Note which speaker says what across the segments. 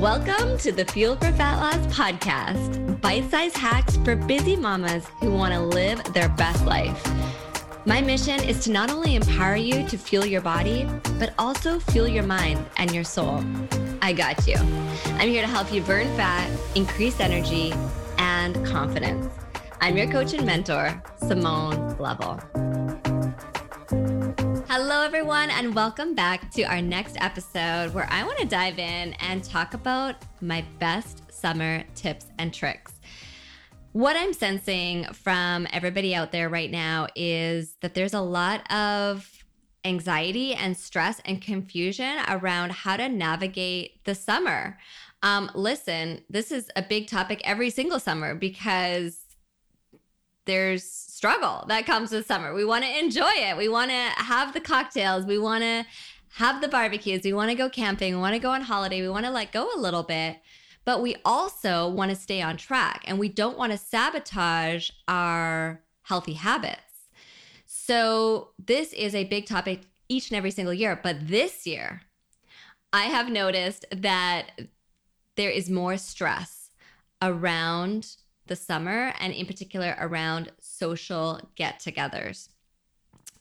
Speaker 1: Welcome to the Fuel for Fat Loss podcast bite sized hacks for busy mamas who want to live their best life. My mission is to not only empower you to fuel your body, but also fuel your mind and your soul. I got you. I'm here to help you burn fat, increase energy, and confidence. I'm your coach and mentor, Simone Lovell. Everyone, and welcome back to our next episode where I want to dive in and talk about my best summer tips and tricks. What I'm sensing from everybody out there right now is that there's a lot of anxiety and stress and confusion around how to navigate the summer. Um, listen, this is a big topic every single summer because there's struggle that comes with summer. We want to enjoy it. We want to have the cocktails. We want to have the barbecues. We want to go camping. We want to go on holiday. We want to let go a little bit. But we also want to stay on track and we don't want to sabotage our healthy habits. So, this is a big topic each and every single year. But this year, I have noticed that there is more stress around the summer and in particular around social get togethers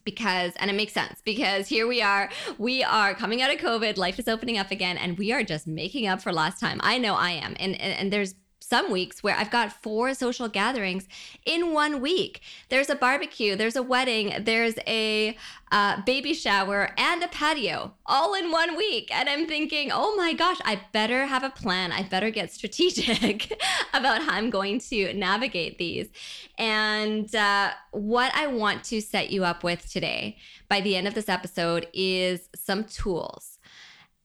Speaker 1: because and it makes sense because here we are we are coming out of covid life is opening up again and we are just making up for lost time. I know i am and and, and there's some weeks where I've got four social gatherings in one week. There's a barbecue, there's a wedding, there's a uh, baby shower, and a patio all in one week. And I'm thinking, oh my gosh, I better have a plan. I better get strategic about how I'm going to navigate these. And uh, what I want to set you up with today by the end of this episode is some tools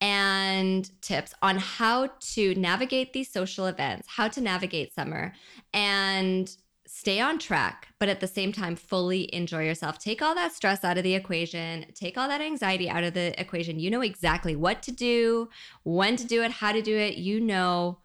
Speaker 1: and tips on how to navigate these social events, how to navigate summer, and stay on track, but at the same time, fully enjoy yourself. Take all that stress out of the equation, take all that anxiety out of the equation. You know exactly what to do, when to do it, how to do it. You know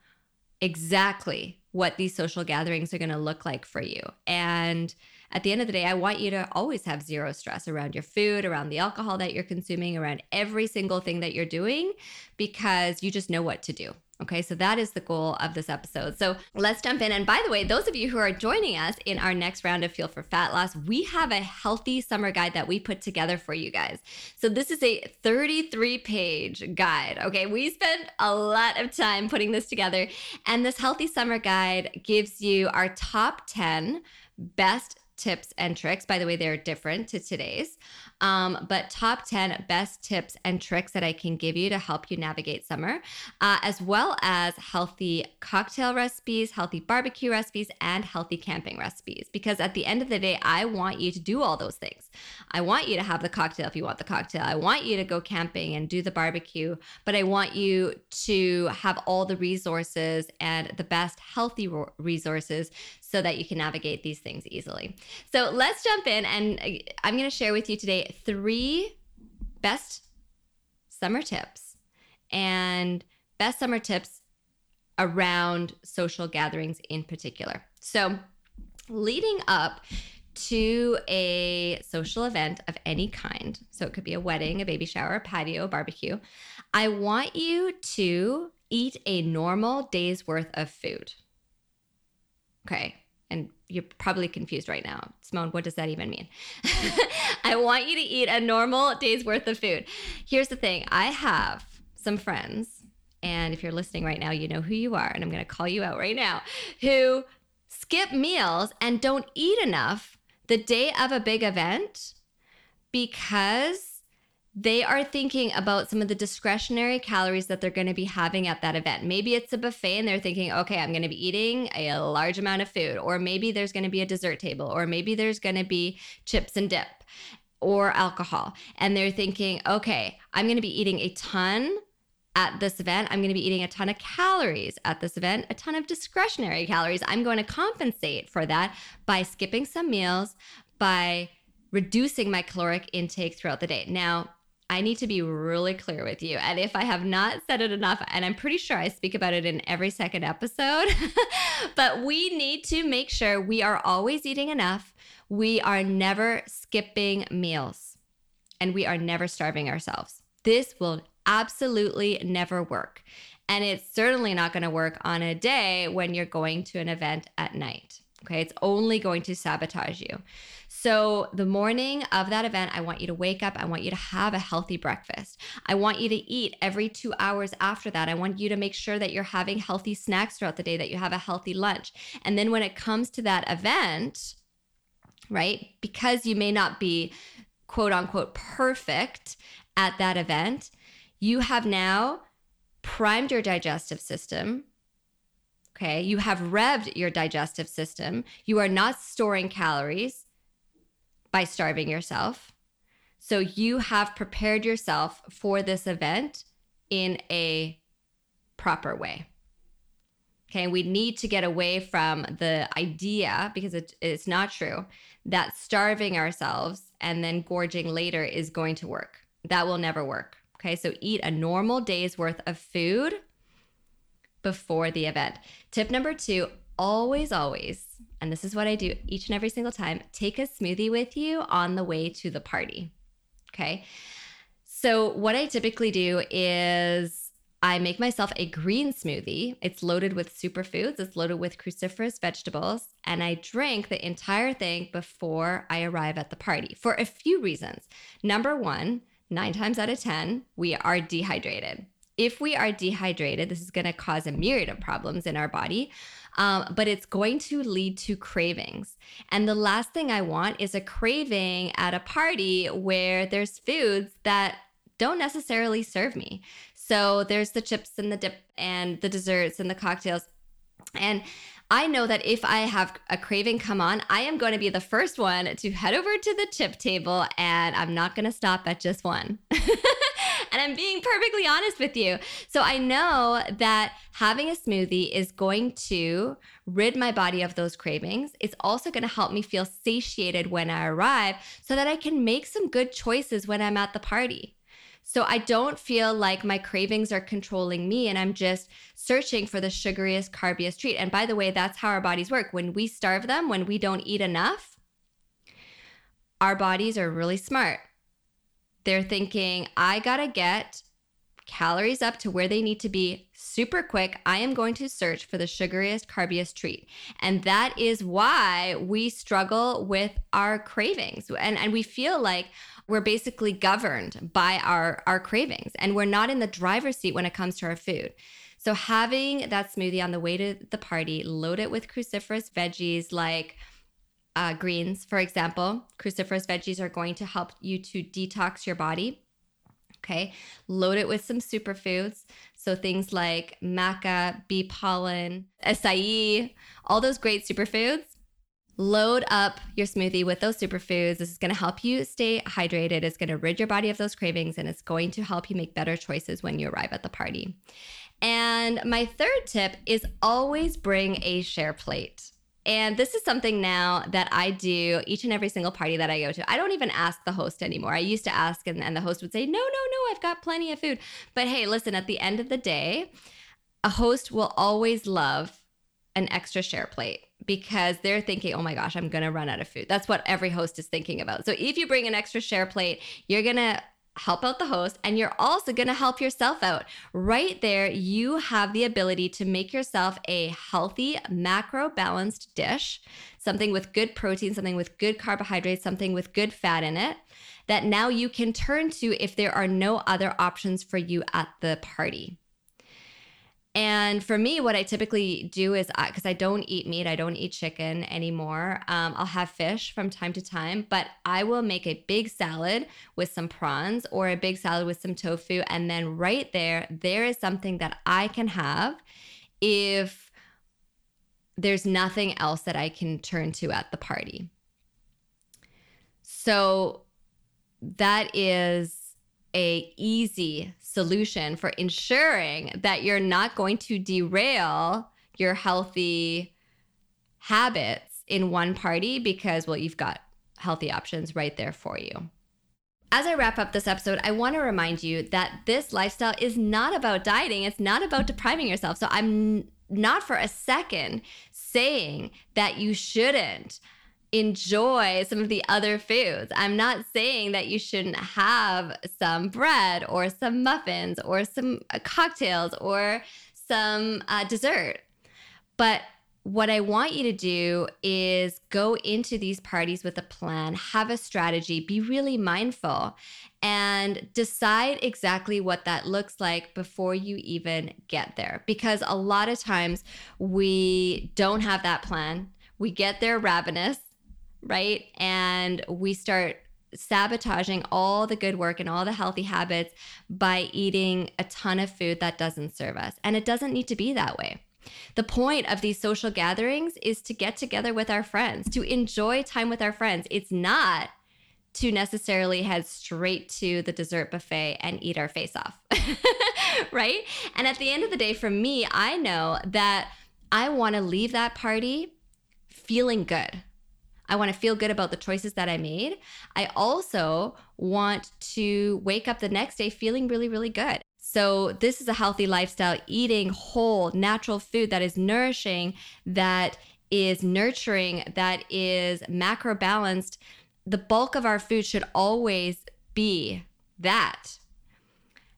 Speaker 1: exactly what these social gatherings are going to look like for you. And at the end of the day, I want you to always have zero stress around your food, around the alcohol that you're consuming, around every single thing that you're doing, because you just know what to do. Okay, so that is the goal of this episode. So let's jump in. And by the way, those of you who are joining us in our next round of Fuel for Fat Loss, we have a healthy summer guide that we put together for you guys. So this is a 33 page guide. Okay, we spent a lot of time putting this together. And this healthy summer guide gives you our top 10 best tips and tricks. By the way, they're different to today's, um, but top 10 best tips and tricks that I can give you to help you navigate summer, uh, as well as healthy cocktail recipes, healthy barbecue recipes, and healthy camping recipes. Because at the end of the day, I want you to do all those things. I want you to have the cocktail if you want the cocktail. I want you to go camping and do the barbecue, but I want you to have all the resources and the best healthy resources so that you can navigate these things easily. So let's jump in, and I'm going to share with you today three best summer tips and best summer tips around social gatherings in particular. So, leading up to a social event of any kind, so it could be a wedding, a baby shower, a patio, a barbecue, I want you to eat a normal day's worth of food. Okay. And you're probably confused right now. Simone, what does that even mean? I want you to eat a normal day's worth of food. Here's the thing I have some friends, and if you're listening right now, you know who you are, and I'm going to call you out right now, who skip meals and don't eat enough the day of a big event because they are thinking about some of the discretionary calories that they're going to be having at that event. Maybe it's a buffet and they're thinking, okay, I'm going to be eating a large amount of food, or maybe there's going to be a dessert table, or maybe there's going to be chips and dip or alcohol. And they're thinking, okay, I'm going to be eating a ton at this event. I'm going to be eating a ton of calories at this event, a ton of discretionary calories. I'm going to compensate for that by skipping some meals, by reducing my caloric intake throughout the day. Now, I need to be really clear with you. And if I have not said it enough, and I'm pretty sure I speak about it in every second episode, but we need to make sure we are always eating enough. We are never skipping meals and we are never starving ourselves. This will absolutely never work. And it's certainly not going to work on a day when you're going to an event at night. Okay. It's only going to sabotage you. So, the morning of that event, I want you to wake up. I want you to have a healthy breakfast. I want you to eat every two hours after that. I want you to make sure that you're having healthy snacks throughout the day, that you have a healthy lunch. And then when it comes to that event, right, because you may not be quote unquote perfect at that event, you have now primed your digestive system. Okay. You have revved your digestive system. You are not storing calories by starving yourself. So you have prepared yourself for this event in a proper way. Okay, we need to get away from the idea because it, it's not true that starving ourselves and then gorging later is going to work. That will never work. Okay, so eat a normal day's worth of food before the event. Tip number two always, always, and this is what I do each and every single time take a smoothie with you on the way to the party. Okay. So, what I typically do is I make myself a green smoothie. It's loaded with superfoods, it's loaded with cruciferous vegetables, and I drink the entire thing before I arrive at the party for a few reasons. Number one, nine times out of 10, we are dehydrated. If we are dehydrated, this is going to cause a myriad of problems in our body um, but it's going to lead to cravings. And the last thing I want is a craving at a party where there's foods that don't necessarily serve me. So there's the chips and the dip and the desserts and the cocktails. And I know that if I have a craving come on, I am going to be the first one to head over to the chip table and I'm not going to stop at just one. and I'm being perfectly honest with you. So I know that having a smoothie is going to rid my body of those cravings. It's also going to help me feel satiated when I arrive so that I can make some good choices when I'm at the party. So I don't feel like my cravings are controlling me and I'm just searching for the sugariest, carbiest treat. And by the way, that's how our bodies work. When we starve them, when we don't eat enough, our bodies are really smart. They're thinking, I got to get calories up to where they need to be super quick. I am going to search for the sugariest, carbiest treat. And that is why we struggle with our cravings. And, and we feel like we're basically governed by our, our cravings and we're not in the driver's seat when it comes to our food. So having that smoothie on the way to the party, load it with cruciferous veggies like uh, greens, for example. Cruciferous veggies are going to help you to detox your body. Okay, load it with some superfoods. So things like maca, bee pollen, acai, all those great superfoods. Load up your smoothie with those superfoods. This is going to help you stay hydrated. It's going to rid your body of those cravings and it's going to help you make better choices when you arrive at the party. And my third tip is always bring a share plate. And this is something now that I do each and every single party that I go to. I don't even ask the host anymore. I used to ask, and, and the host would say, No, no, no, I've got plenty of food. But hey, listen, at the end of the day, a host will always love an extra share plate because they're thinking, oh my gosh, I'm going to run out of food. That's what every host is thinking about. So if you bring an extra share plate, you're going to help out the host, and you're also going to help yourself out. Right there, you have the ability to make yourself a healthy, macro balanced dish, something with good protein, something with good carbohydrates, something with good fat in it that now you can turn to if there are no other options for you at the party. And for me, what I typically do is because I, I, don't eat meat, I don't eat chicken anymore. Um, I'll have fish from time to time, but I will make a big salad with some prawns or a big salad with some tofu. And then right there, there is something that I can have if there's nothing else that I can turn to at the party. So that is a easy solution for ensuring that you're not going to derail your healthy habits in one party because well you've got healthy options right there for you. As I wrap up this episode, I want to remind you that this lifestyle is not about dieting. It's not about depriving yourself. So I'm not for a second saying that you shouldn't enjoy some of the other foods. I'm not saying that you shouldn't have some bread or some muffins or some uh, cocktails or some uh, dessert. But what I want you to do is go into these parties with a plan, have a strategy, be really mindful, and decide exactly what that looks like before you even get there. Because a lot of times we don't have that plan. We get there ravenous, right? And we start sabotaging all the good work and all the healthy habits by eating a ton of food that doesn't serve us. And it doesn't need to be that way. The point of these social gatherings is to get together with our friends, to enjoy time with our friends. It's not to necessarily head straight to the dessert buffet and eat our face off. right? And at the end of the day, for me, I know that I want to leave that party feeling good. I want to feel good about the choices that I made. I also want to wake up the next day feeling really, really good. So, this is a healthy lifestyle, eating whole, natural food that is nourishing, that is nurturing, that is macro balanced. The bulk of our food should always be that.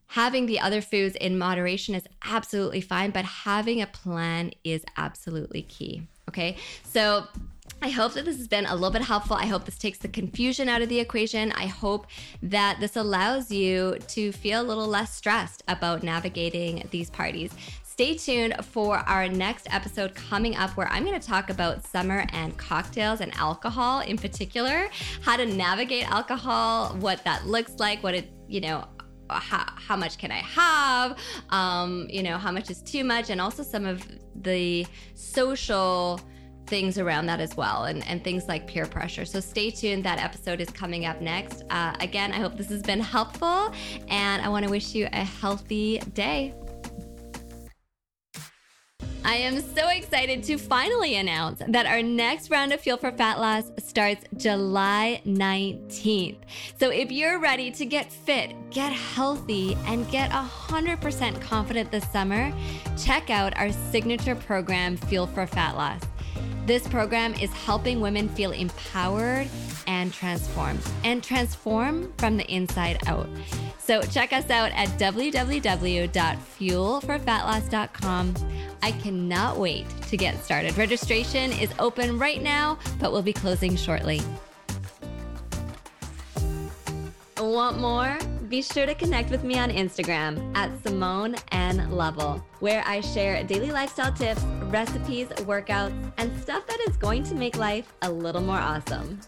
Speaker 1: Having the other foods in moderation is absolutely fine, but having a plan is absolutely key. Okay. So, I hope that this has been a little bit helpful. I hope this takes the confusion out of the equation. I hope that this allows you to feel a little less stressed about navigating these parties. Stay tuned for our next episode coming up where I'm going to talk about summer and cocktails and alcohol in particular, how to navigate alcohol, what that looks like, what it, you know, how, how much can I have, um, you know, how much is too much, and also some of the social things around that as well and, and things like peer pressure. So stay tuned. That episode is coming up next. Uh, again, I hope this has been helpful and I want to wish you a healthy day. I am so excited to finally announce that our next round of Fuel for Fat Loss starts July 19th. So if you're ready to get fit, get healthy, and get 100% confident this summer, check out our signature program, Fuel for Fat Loss. This program is helping women feel empowered and transformed, and transform from the inside out. So check us out at www.fuelforfatloss.com. I cannot wait to get started. Registration is open right now, but will be closing shortly. Want more? Be sure to connect with me on Instagram at Simone N Lovell, where I share daily lifestyle tips, recipes, workouts, and stuff that is going to make life a little more awesome.